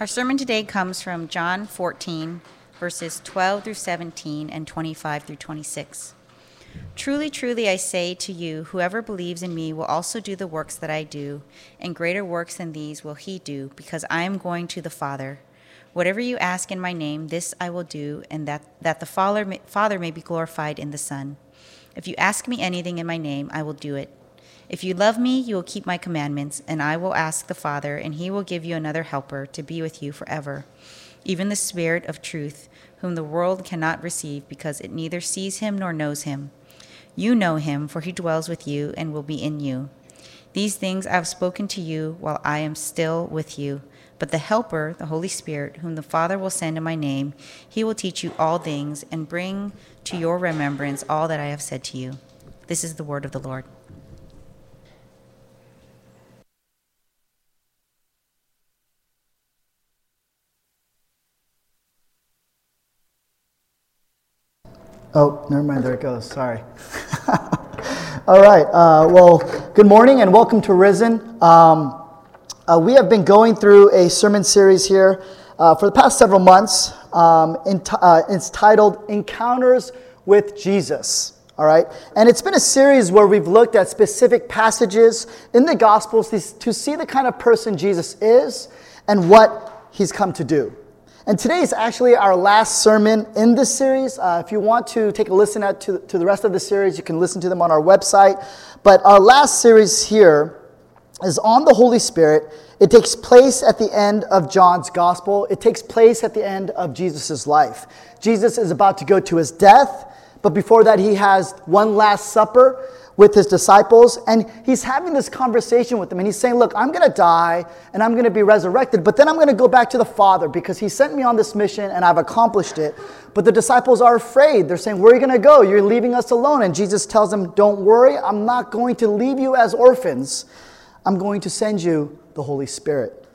Our sermon today comes from John 14, verses 12 through 17 and 25 through 26. Truly, truly, I say to you, whoever believes in me will also do the works that I do, and greater works than these will he do, because I am going to the Father. Whatever you ask in my name, this I will do, and that, that the Father may, Father may be glorified in the Son. If you ask me anything in my name, I will do it. If you love me, you will keep my commandments, and I will ask the Father, and he will give you another helper to be with you forever, even the Spirit of truth, whom the world cannot receive because it neither sees him nor knows him. You know him, for he dwells with you and will be in you. These things I have spoken to you while I am still with you. But the Helper, the Holy Spirit, whom the Father will send in my name, he will teach you all things and bring to your remembrance all that I have said to you. This is the word of the Lord. Oh, never mind. There it goes. Sorry. All right. Uh, well, good morning and welcome to Risen. Um, uh, we have been going through a sermon series here uh, for the past several months. Um, t- uh, it's titled Encounters with Jesus. All right. And it's been a series where we've looked at specific passages in the Gospels to see the kind of person Jesus is and what he's come to do. And today is actually our last sermon in this series. Uh, if you want to take a listen at, to, to the rest of the series, you can listen to them on our website. But our last series here is on the Holy Spirit. It takes place at the end of John's gospel, it takes place at the end of Jesus' life. Jesus is about to go to his death, but before that, he has one last supper with his disciples, and he's having this conversation with them. And he's saying, Look, I'm going to die and I'm going to be resurrected, but then I'm going to go back to the Father because he sent me on this mission and I've accomplished it. But the disciples are afraid. They're saying, Where are you going to go? You're leaving us alone. And Jesus tells them, Don't worry, I'm not going to leave you as orphans. I'm going to send you the Holy Spirit.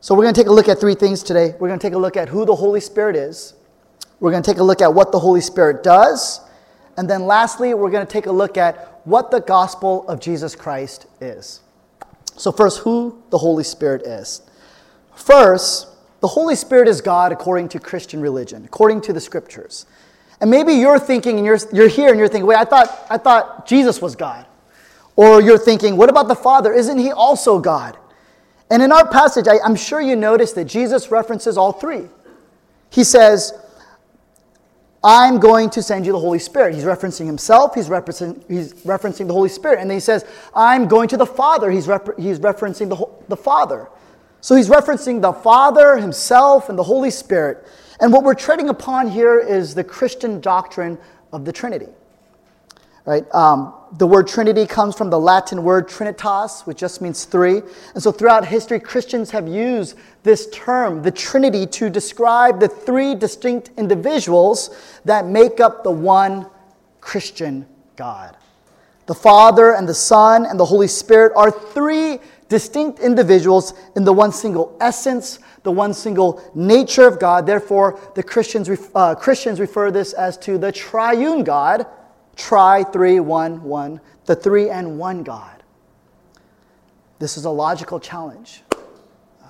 So we're going to take a look at three things today. We're going to take a look at who the Holy Spirit is. We're going to take a look at what the Holy Spirit does. And then lastly, we're going to take a look at what the gospel of Jesus Christ is. So, first, who the Holy Spirit is. First, the Holy Spirit is God according to Christian religion, according to the scriptures. And maybe you're thinking, and you're, you're here and you're thinking, wait, I thought, I thought Jesus was God. Or you're thinking, what about the Father? Isn't he also God? And in our passage, I, I'm sure you noticed that Jesus references all three. He says, I'm going to send you the Holy Spirit. He's referencing himself, he's, referencing, he's referencing the Holy Spirit. And then he says, I'm going to the Father. He's, rep- he's referencing the, the Father. So he's referencing the Father, himself, and the Holy Spirit. And what we're treading upon here is the Christian doctrine of the Trinity. Right? Um, the word Trinity comes from the Latin word trinitas, which just means three. And so throughout history, Christians have used this term, the Trinity, to describe the three distinct individuals that make up the one Christian God. The Father and the Son and the Holy Spirit are three distinct individuals in the one single essence, the one single nature of God. Therefore, the Christians, uh, Christians refer this as to the triune God Tri, three, one, one, the three and one God. This is a logical challenge.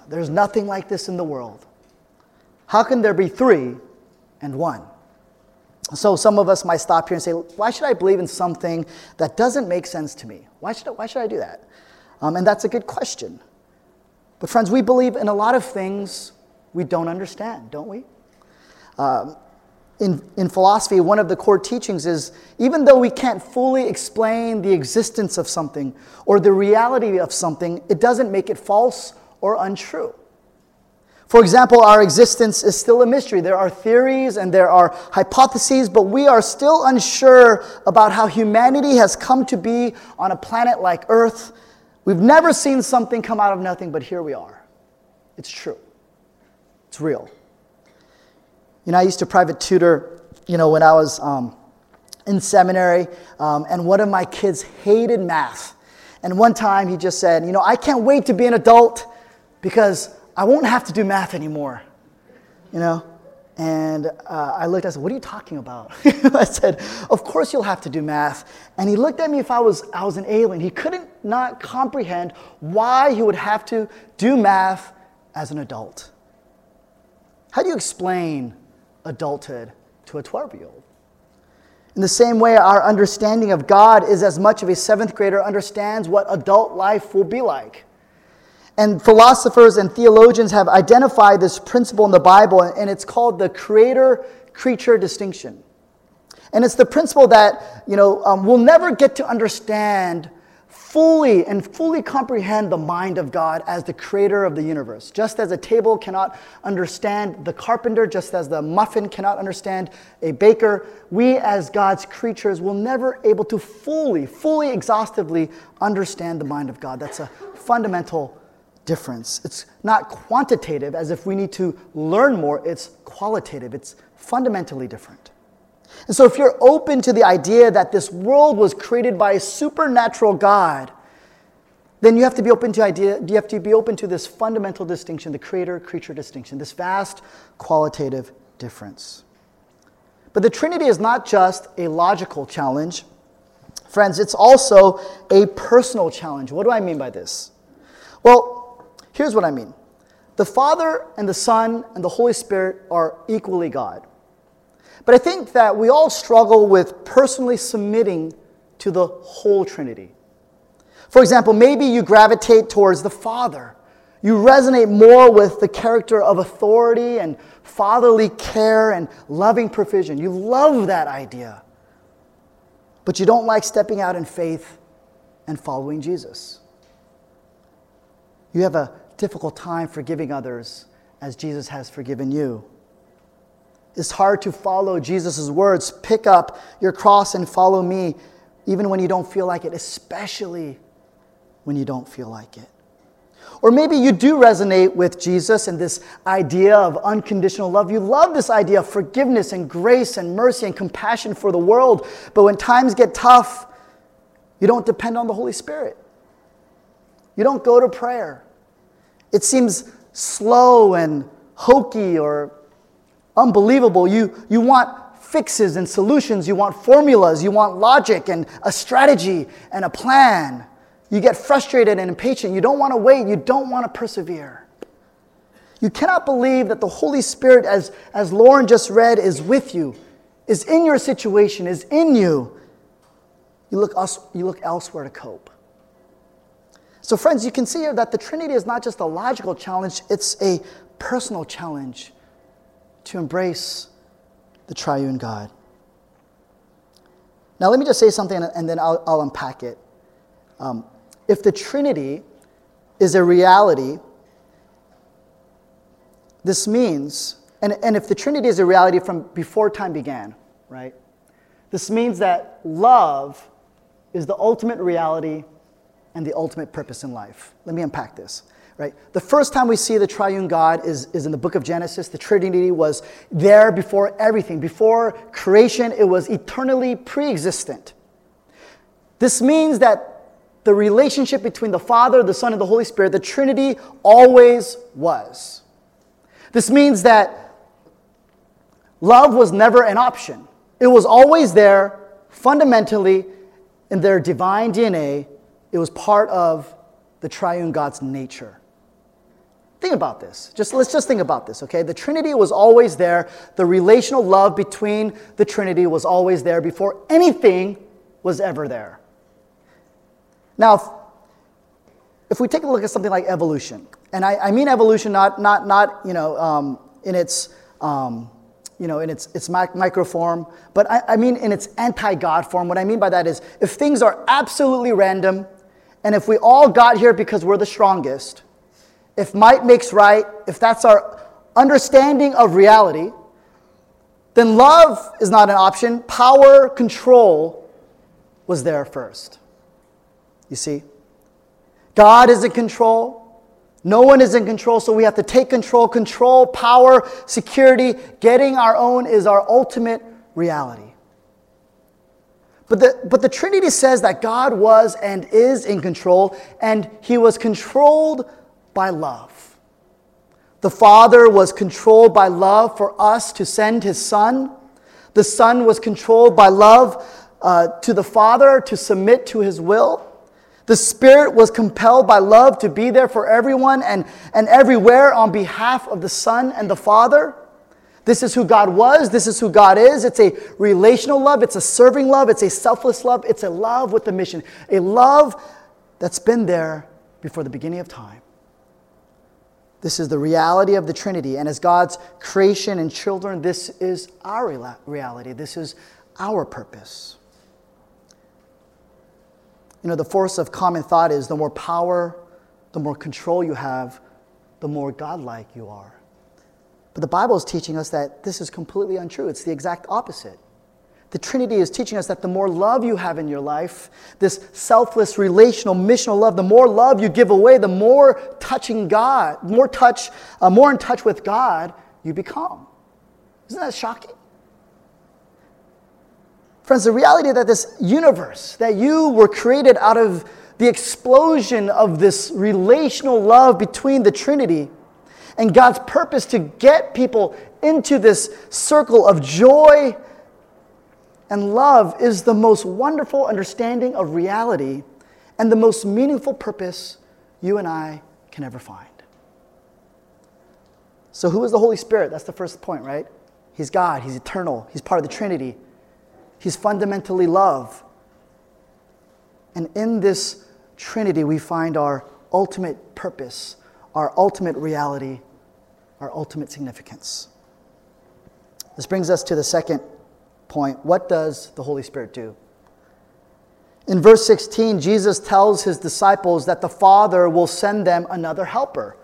There's nothing like this in the world. How can there be three and one? So some of us might stop here and say, why should I believe in something that doesn't make sense to me? Why should I, why should I do that? Um, and that's a good question. But friends, we believe in a lot of things we don't understand, don't we? Um, in, in philosophy, one of the core teachings is even though we can't fully explain the existence of something or the reality of something, it doesn't make it false or untrue. For example, our existence is still a mystery. There are theories and there are hypotheses, but we are still unsure about how humanity has come to be on a planet like Earth. We've never seen something come out of nothing, but here we are. It's true, it's real. You know, I used to private tutor, you know, when I was um, in seminary, um, and one of my kids hated math. And one time he just said, You know, I can't wait to be an adult because I won't have to do math anymore. You know? And uh, I looked, I said, What are you talking about? I said, Of course you'll have to do math. And he looked at me if I was, I was an alien. He couldn't not comprehend why he would have to do math as an adult. How do you explain adulthood to a 12 year old? In the same way, our understanding of God is as much of a seventh grader understands what adult life will be like. And philosophers and theologians have identified this principle in the Bible, and it's called the creator creature distinction. And it's the principle that, you know, um, we'll never get to understand fully and fully comprehend the mind of God as the creator of the universe. Just as a table cannot understand the carpenter, just as the muffin cannot understand a baker, we as God's creatures will never able to fully, fully exhaustively understand the mind of God. That's a fundamental difference. It's not quantitative as if we need to learn more, it's qualitative. It's fundamentally different. And so, if you're open to the idea that this world was created by a supernatural God, then you have to be open to idea you have to be open to this fundamental distinction the creator creature distinction this vast qualitative difference. But the trinity is not just a logical challenge. Friends it's also a personal challenge. What do i mean by this? Well here's what i mean. The father and the son and the holy spirit are equally god but I think that we all struggle with personally submitting to the whole Trinity. For example, maybe you gravitate towards the Father. You resonate more with the character of authority and fatherly care and loving provision. You love that idea. But you don't like stepping out in faith and following Jesus. You have a difficult time forgiving others as Jesus has forgiven you. It's hard to follow Jesus' words pick up your cross and follow me, even when you don't feel like it, especially when you don't feel like it. Or maybe you do resonate with Jesus and this idea of unconditional love. You love this idea of forgiveness and grace and mercy and compassion for the world. But when times get tough, you don't depend on the Holy Spirit. You don't go to prayer. It seems slow and hokey or unbelievable. You, you want fixes and solutions, you want formulas, you want logic and a strategy and a plan. You get frustrated and impatient. You don't want to wait, you don't want to persevere. You cannot believe that the Holy Spirit, as, as Lauren just read, is with you, is in your situation, is in you. You look, us, you look elsewhere to cope. So, friends, you can see here that the Trinity is not just a logical challenge, it's a personal challenge to embrace the triune God. Now, let me just say something and then I'll, I'll unpack it. Um, if the Trinity is a reality, this means, and, and if the Trinity is a reality from before time began, right? This means that love is the ultimate reality and the ultimate purpose in life. Let me unpack this right? The first time we see the triune God is, is in the book of Genesis. The Trinity was there before everything. Before creation, it was eternally pre existent. This means that the relationship between the Father, the Son, and the Holy Spirit, the Trinity, always was. This means that love was never an option, it was always there fundamentally in their divine DNA. It was part of the triune God's nature. Think about this. Just let's just think about this, okay? The Trinity was always there. The relational love between the Trinity was always there before anything was ever there. Now, if, we take a look at something like evolution, and I, I mean evolution not not not you know um, in its um, you know in its its micro form, but I, I mean in its anti-God form. What I mean by that is if things are absolutely random, and if we all got here because we're the strongest if might makes right, if that's our understanding of reality, then love is not an option. Power, control was there first. You see? God is in control. No one is in control, so we have to take control. Control, power, security, getting our own is our ultimate reality. But the, but the Trinity says that God was and is in control, and he was controlled by love. The Father was controlled by love for us to send His Son. The Son was controlled by love uh, to the Father to submit to His will. The Spirit was compelled by love to be there for everyone and, and everywhere on behalf of the Son and the Father. This is who God was. This is who God is. It's a relational love. It's a serving love. It's a selfless love. It's a love with a mission. A love that's been there before the beginning of time. This is the reality of the Trinity. And as God's creation and children, this is our reality. This is our purpose. You know, the force of common thought is the more power, the more control you have, the more godlike you are. But the Bible is teaching us that this is completely untrue. It's the exact opposite. The Trinity is teaching us that the more love you have in your life, this selfless, relational, missional love, the more love you give away, the more touching God, more touch, uh, more in touch with God you become. Isn't that shocking? Friends, the reality that this universe, that you were created out of the explosion of this relational love between the Trinity and God's purpose to get people into this circle of joy and love is the most wonderful understanding of reality and the most meaningful purpose you and I can ever find. So, who is the Holy Spirit? That's the first point, right? He's God, He's eternal, He's part of the Trinity. He's fundamentally love. And in this Trinity, we find our ultimate purpose, our ultimate reality, our ultimate significance. This brings us to the second point. What does the Holy Spirit do? In verse 16, Jesus tells his disciples that the Father will send them another helper.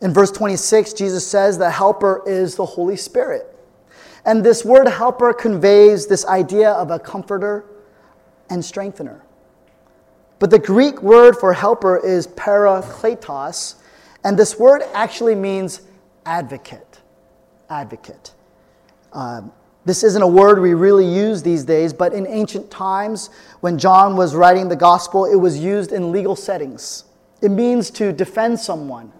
In verse 26, Jesus says the helper is the Holy Spirit. And this word helper conveys this idea of a comforter and strengthener. But the Greek word for helper is parakletos, and this word actually means advocate. Advocate. Um, this isn't a word we really use these days, but in ancient times, when John was writing the gospel, it was used in legal settings. It means to defend someone,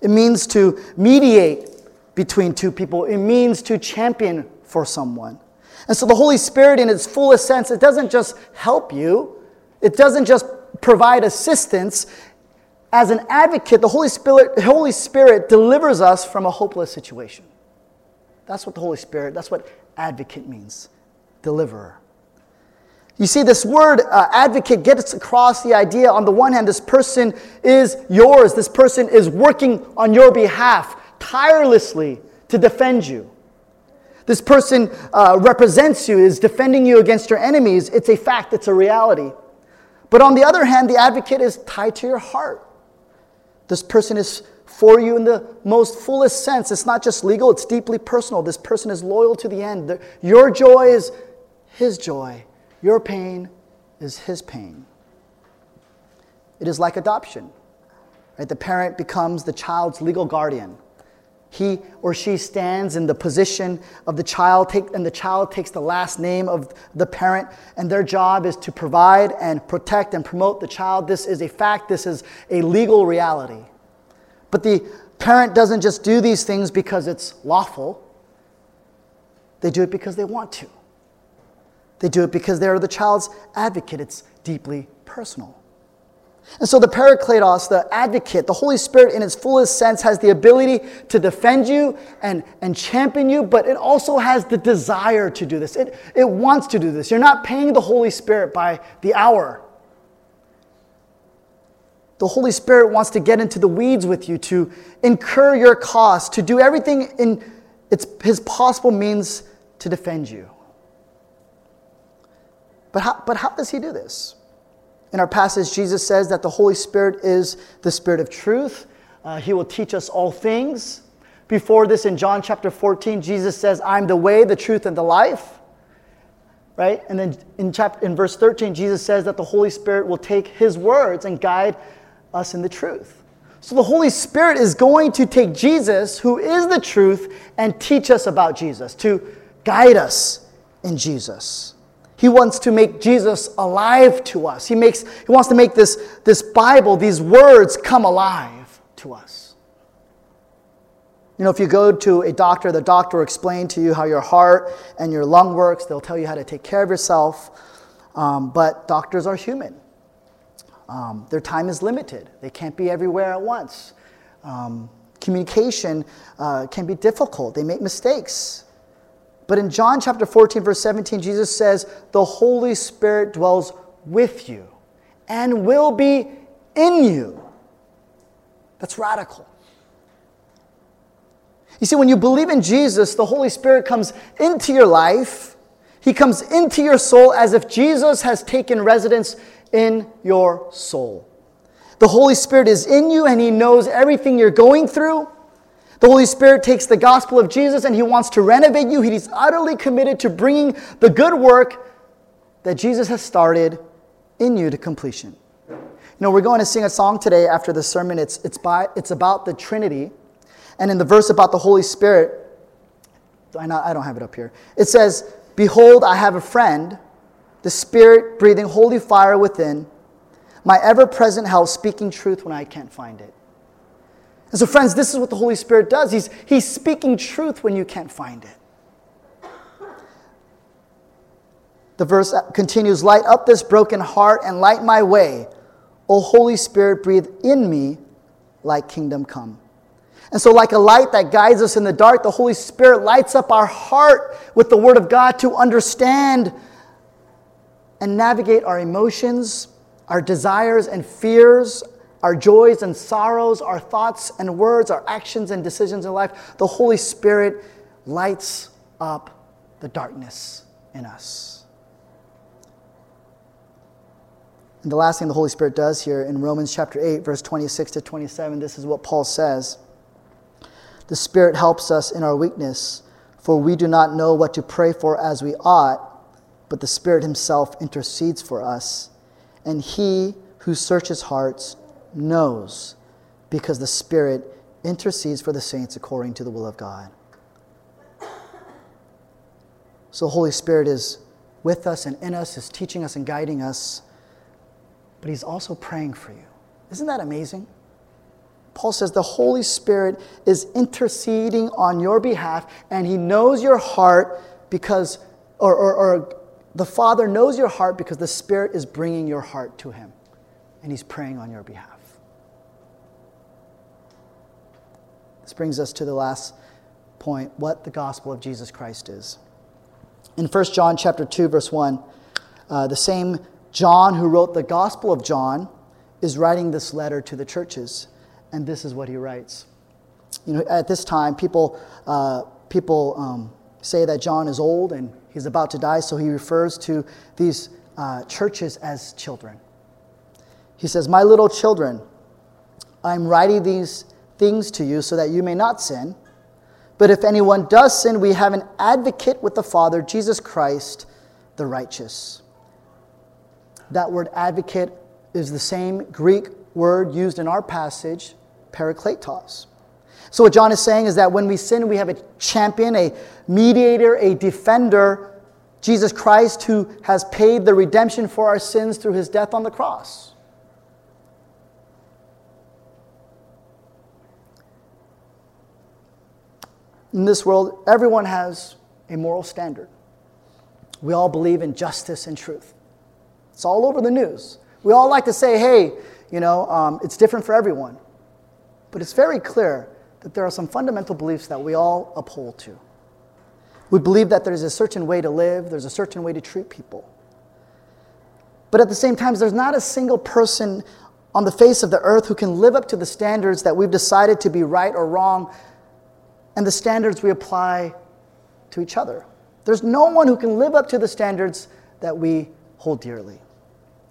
it means to mediate between two people, it means to champion for someone. And so the Holy Spirit, in its fullest sense, it doesn't just help you, it doesn't just provide assistance. As an advocate, the Holy Spirit, Holy Spirit delivers us from a hopeless situation. That's what the Holy Spirit, that's what advocate means deliverer. You see, this word uh, advocate gets across the idea on the one hand, this person is yours, this person is working on your behalf tirelessly to defend you. This person uh, represents you, is defending you against your enemies. It's a fact, it's a reality. But on the other hand, the advocate is tied to your heart. This person is for you in the most fullest sense. It's not just legal, it's deeply personal. This person is loyal to the end. Your joy is his joy, your pain is his pain. It is like adoption. Right? The parent becomes the child's legal guardian he or she stands in the position of the child, take, and the child takes the last name of the parent, and their job is to provide and protect and promote the child. This is a fact, this is a legal reality. But the parent doesn't just do these things because it's lawful, they do it because they want to. They do it because they're the child's advocate. It's deeply personal. And so the Parakletos, the advocate, the Holy Spirit in its fullest sense has the ability to defend you and, and champion you, but it also has the desire to do this. It, it wants to do this. You're not paying the Holy Spirit by the hour. The Holy Spirit wants to get into the weeds with you, to incur your cost, to do everything in its, his possible means to defend you. But how, but how does he do this? In our passage, Jesus says that the Holy Spirit is the Spirit of truth. Uh, he will teach us all things. Before this, in John chapter 14, Jesus says, I'm the way, the truth, and the life. Right? And then in, chapter, in verse 13, Jesus says that the Holy Spirit will take his words and guide us in the truth. So the Holy Spirit is going to take Jesus, who is the truth, and teach us about Jesus, to guide us in Jesus. He wants to make Jesus alive to us. He, makes, he wants to make this, this Bible, these words, come alive to us. You know, if you go to a doctor, the doctor will explain to you how your heart and your lung works. They'll tell you how to take care of yourself. Um, but doctors are human. Um, their time is limited. They can't be everywhere at once. Um, communication uh, can be difficult. They make mistakes. But in John chapter 14, verse 17, Jesus says, The Holy Spirit dwells with you and will be in you. That's radical. You see, when you believe in Jesus, the Holy Spirit comes into your life. He comes into your soul as if Jesus has taken residence in your soul. The Holy Spirit is in you and He knows everything you're going through. The Holy Spirit takes the gospel of Jesus and He wants to renovate you. He's utterly committed to bringing the good work that Jesus has started in you to completion. You know, we're going to sing a song today after the sermon. It's, it's, by, it's about the Trinity. And in the verse about the Holy Spirit, I, I don't have it up here. It says, Behold, I have a friend, the Spirit breathing holy fire within, my ever present help, speaking truth when I can't find it. And so, friends, this is what the Holy Spirit does. He's, he's speaking truth when you can't find it. The verse continues Light up this broken heart and light my way. O Holy Spirit, breathe in me like kingdom come. And so, like a light that guides us in the dark, the Holy Spirit lights up our heart with the Word of God to understand and navigate our emotions, our desires and fears, our joys and sorrows, our thoughts and words, our actions and decisions in life, the Holy Spirit lights up the darkness in us. And the last thing the Holy Spirit does here in Romans chapter 8, verse 26 to 27, this is what Paul says. The Spirit helps us in our weakness, for we do not know what to pray for as we ought, but the Spirit Himself intercedes for us. And He who searches hearts knows because the Spirit intercedes for the saints according to the will of God. So, the Holy Spirit is with us and in us, is teaching us and guiding us, but He's also praying for you. Isn't that amazing? Paul says the Holy Spirit is interceding on your behalf, and He knows your heart because, or, or, or the Father knows your heart because the Spirit is bringing your heart to Him, and He's praying on your behalf. This brings us to the last point what the gospel of Jesus Christ is. In 1 John chapter 2 verse 1, uh, the same John who wrote the Gospel of John is writing this letter to the churches, and this is what he writes. You know, at this time, people, uh, people um, say that John is old and he's about to die, so he refers to these uh, churches as children. He says, My little children, I'm writing these things to you so that you may not sin. But if anyone does sin, we have an advocate with the Father, Jesus Christ, the righteous. That word advocate is the same Greek word used in our passage, parakletos. So, what John is saying is that when we sin, we have a champion, a mediator, a defender, Jesus Christ, who has paid the redemption for our sins through his death on the cross. in this world, everyone has a moral standard. We all believe in justice and truth. It's all over the news. We all like to say, hey, you know, um, it's different for everyone. But it's very clear that there are some fundamental beliefs that we all uphold to. We believe that there's a certain way to live, there's a certain way to treat people. But at the same time, there's not a single person on the face of the earth who can live up to the standards that we've decided to be right or wrong and the standards we apply to each other. There's no one who can live up to the standards that we hold dearly.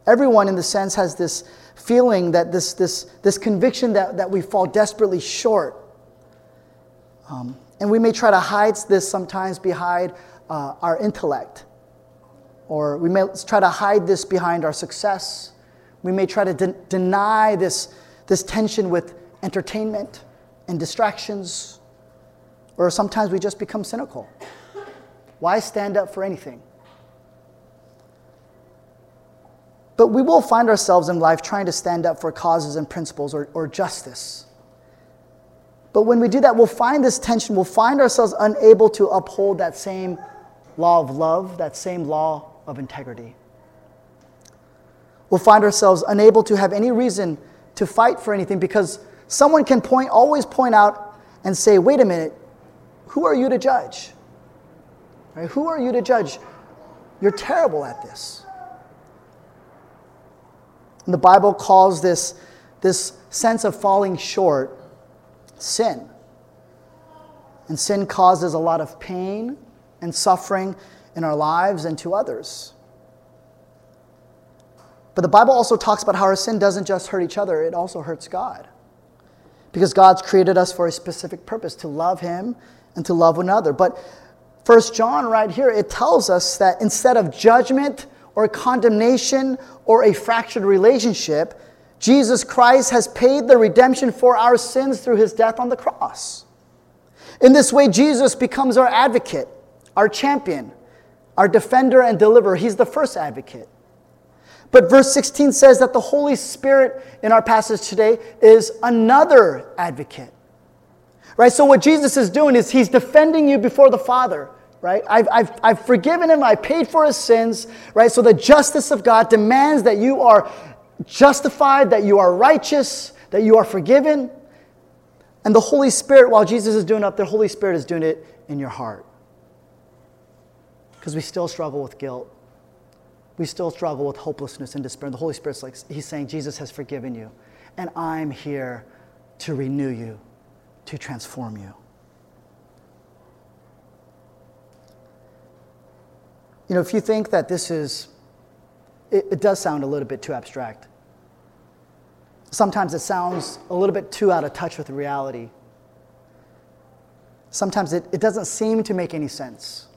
Everyone, in the sense, has this feeling that this, this, this conviction that, that we fall desperately short. Um, and we may try to hide this sometimes behind uh, our intellect, or we may try to hide this behind our success. We may try to de- deny this, this tension with entertainment and distractions or sometimes we just become cynical. Why stand up for anything? But we will find ourselves in life trying to stand up for causes and principles or, or justice. But when we do that, we'll find this tension. We'll find ourselves unable to uphold that same law of love, that same law of integrity. We'll find ourselves unable to have any reason to fight for anything because someone can point, always point out and say, wait a minute, who are you to judge? Right? Who are you to judge? You're terrible at this. And the Bible calls this, this sense of falling short sin. And sin causes a lot of pain and suffering in our lives and to others. But the Bible also talks about how our sin doesn't just hurt each other, it also hurts God. Because God's created us for a specific purpose to love Him and to love one another. But First John, right here, it tells us that instead of judgment or condemnation or a fractured relationship, Jesus Christ has paid the redemption for our sins through his death on the cross. In this way, Jesus becomes our advocate, our champion, our defender and deliverer. He's the first advocate. But verse 16 says that the Holy Spirit in our passage today is another advocate. Right? So, what Jesus is doing is he's defending you before the Father. Right? I've, I've, I've forgiven him, I paid for his sins. Right? So, the justice of God demands that you are justified, that you are righteous, that you are forgiven. And the Holy Spirit, while Jesus is doing it up there, Holy Spirit is doing it in your heart. Because we still struggle with guilt. We still struggle with hopelessness and despair. And the Holy Spirit's like, He's saying, Jesus has forgiven you. And I'm here to renew you, to transform you. You know, if you think that this is, it, it does sound a little bit too abstract. Sometimes it sounds a little bit too out of touch with reality. Sometimes it, it doesn't seem to make any sense.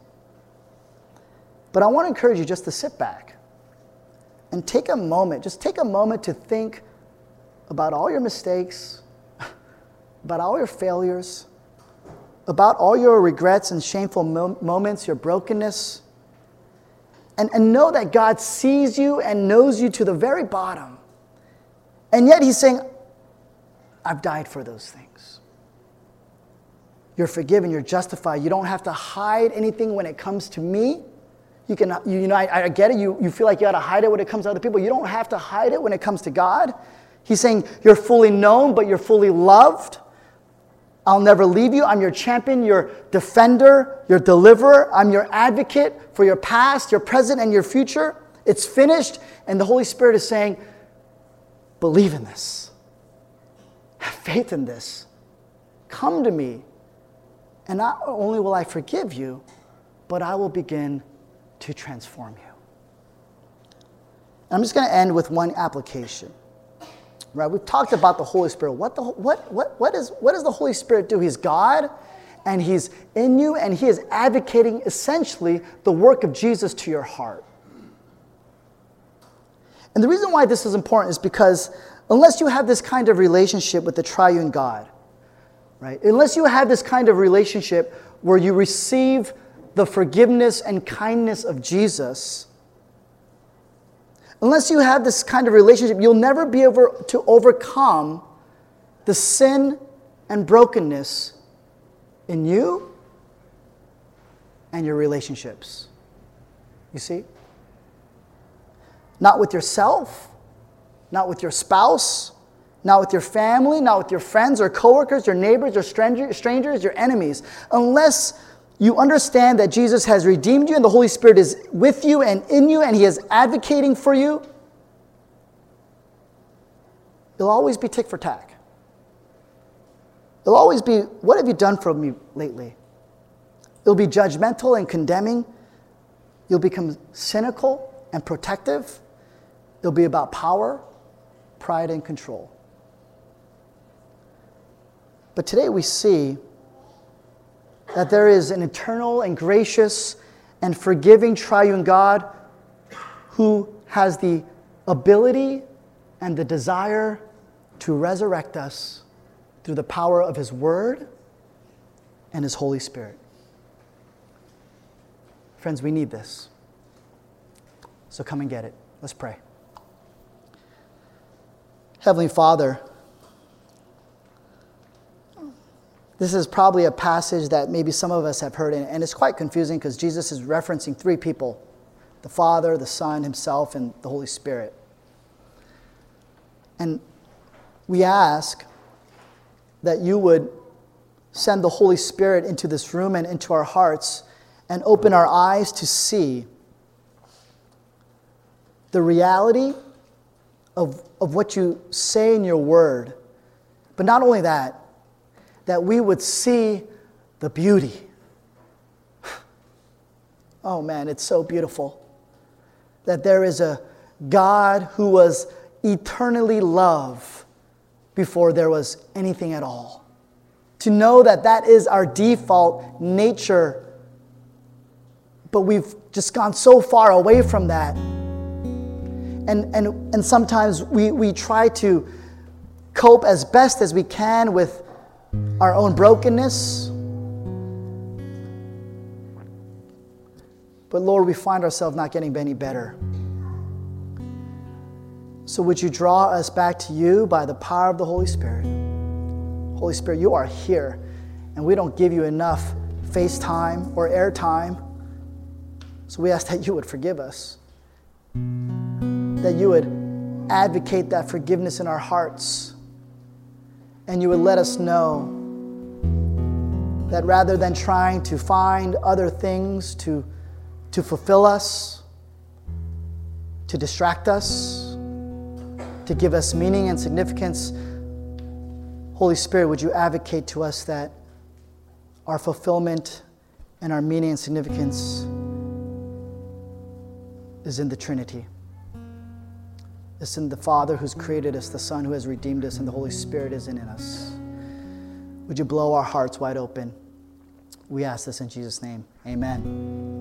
But I want to encourage you just to sit back and take a moment, just take a moment to think about all your mistakes, about all your failures, about all your regrets and shameful mo- moments, your brokenness, and, and know that God sees you and knows you to the very bottom. And yet He's saying, I've died for those things. You're forgiven, you're justified. You don't have to hide anything when it comes to me. You can, you, you know, I, I get it. You, you feel like you got to hide it when it comes to other people. You don't have to hide it when it comes to God. He's saying you're fully known, but you're fully loved. I'll never leave you. I'm your champion, your defender, your deliverer. I'm your advocate for your past, your present, and your future. It's finished. And the Holy Spirit is saying, believe in this. Have faith in this. Come to me. And not only will I forgive you, but I will begin to transform you. I'm just going to end with one application. Right? We've talked about the Holy Spirit. What, the, what, what, what, is, what does the Holy Spirit do? He's God, and He's in you, and He is advocating essentially the work of Jesus to your heart. And the reason why this is important is because unless you have this kind of relationship with the triune God, right? Unless you have this kind of relationship where you receive the forgiveness and kindness of Jesus, unless you have this kind of relationship, you'll never be able to overcome the sin and brokenness in you and your relationships. You see? Not with yourself, not with your spouse, not with your family, not with your friends or coworkers, your neighbors, your strangers, your enemies, unless you understand that Jesus has redeemed you and the Holy Spirit is with you and in you and He is advocating for you, it'll always be tick for tack. It'll always be, What have you done for me lately? It'll be judgmental and condemning. You'll become cynical and protective. It'll be about power, pride, and control. But today we see that there is an eternal and gracious and forgiving triune God who has the ability and the desire to resurrect us through the power of His Word and His Holy Spirit. Friends, we need this. So come and get it. Let's pray. Heavenly Father, This is probably a passage that maybe some of us have heard, and it's quite confusing because Jesus is referencing three people the Father, the Son, Himself, and the Holy Spirit. And we ask that you would send the Holy Spirit into this room and into our hearts and open our eyes to see the reality of, of what you say in your word. But not only that, that we would see the beauty. Oh man, it's so beautiful that there is a God who was eternally love before there was anything at all. To know that that is our default nature, but we've just gone so far away from that. And, and, and sometimes we, we try to cope as best as we can with our own brokenness. But Lord, we find ourselves not getting any better. So would you draw us back to you by the power of the Holy Spirit? Holy Spirit, you are here, and we don't give you enough face time or air time. So we ask that you would forgive us, that you would advocate that forgiveness in our hearts, and you would let us know that rather than trying to find other things to, to fulfill us, to distract us, to give us meaning and significance, Holy Spirit, would you advocate to us that our fulfillment and our meaning and significance is in the Trinity? It's in the Father who's created us, the Son who has redeemed us, and the Holy Spirit is in us. Would you blow our hearts wide open? We ask this in Jesus' name. Amen.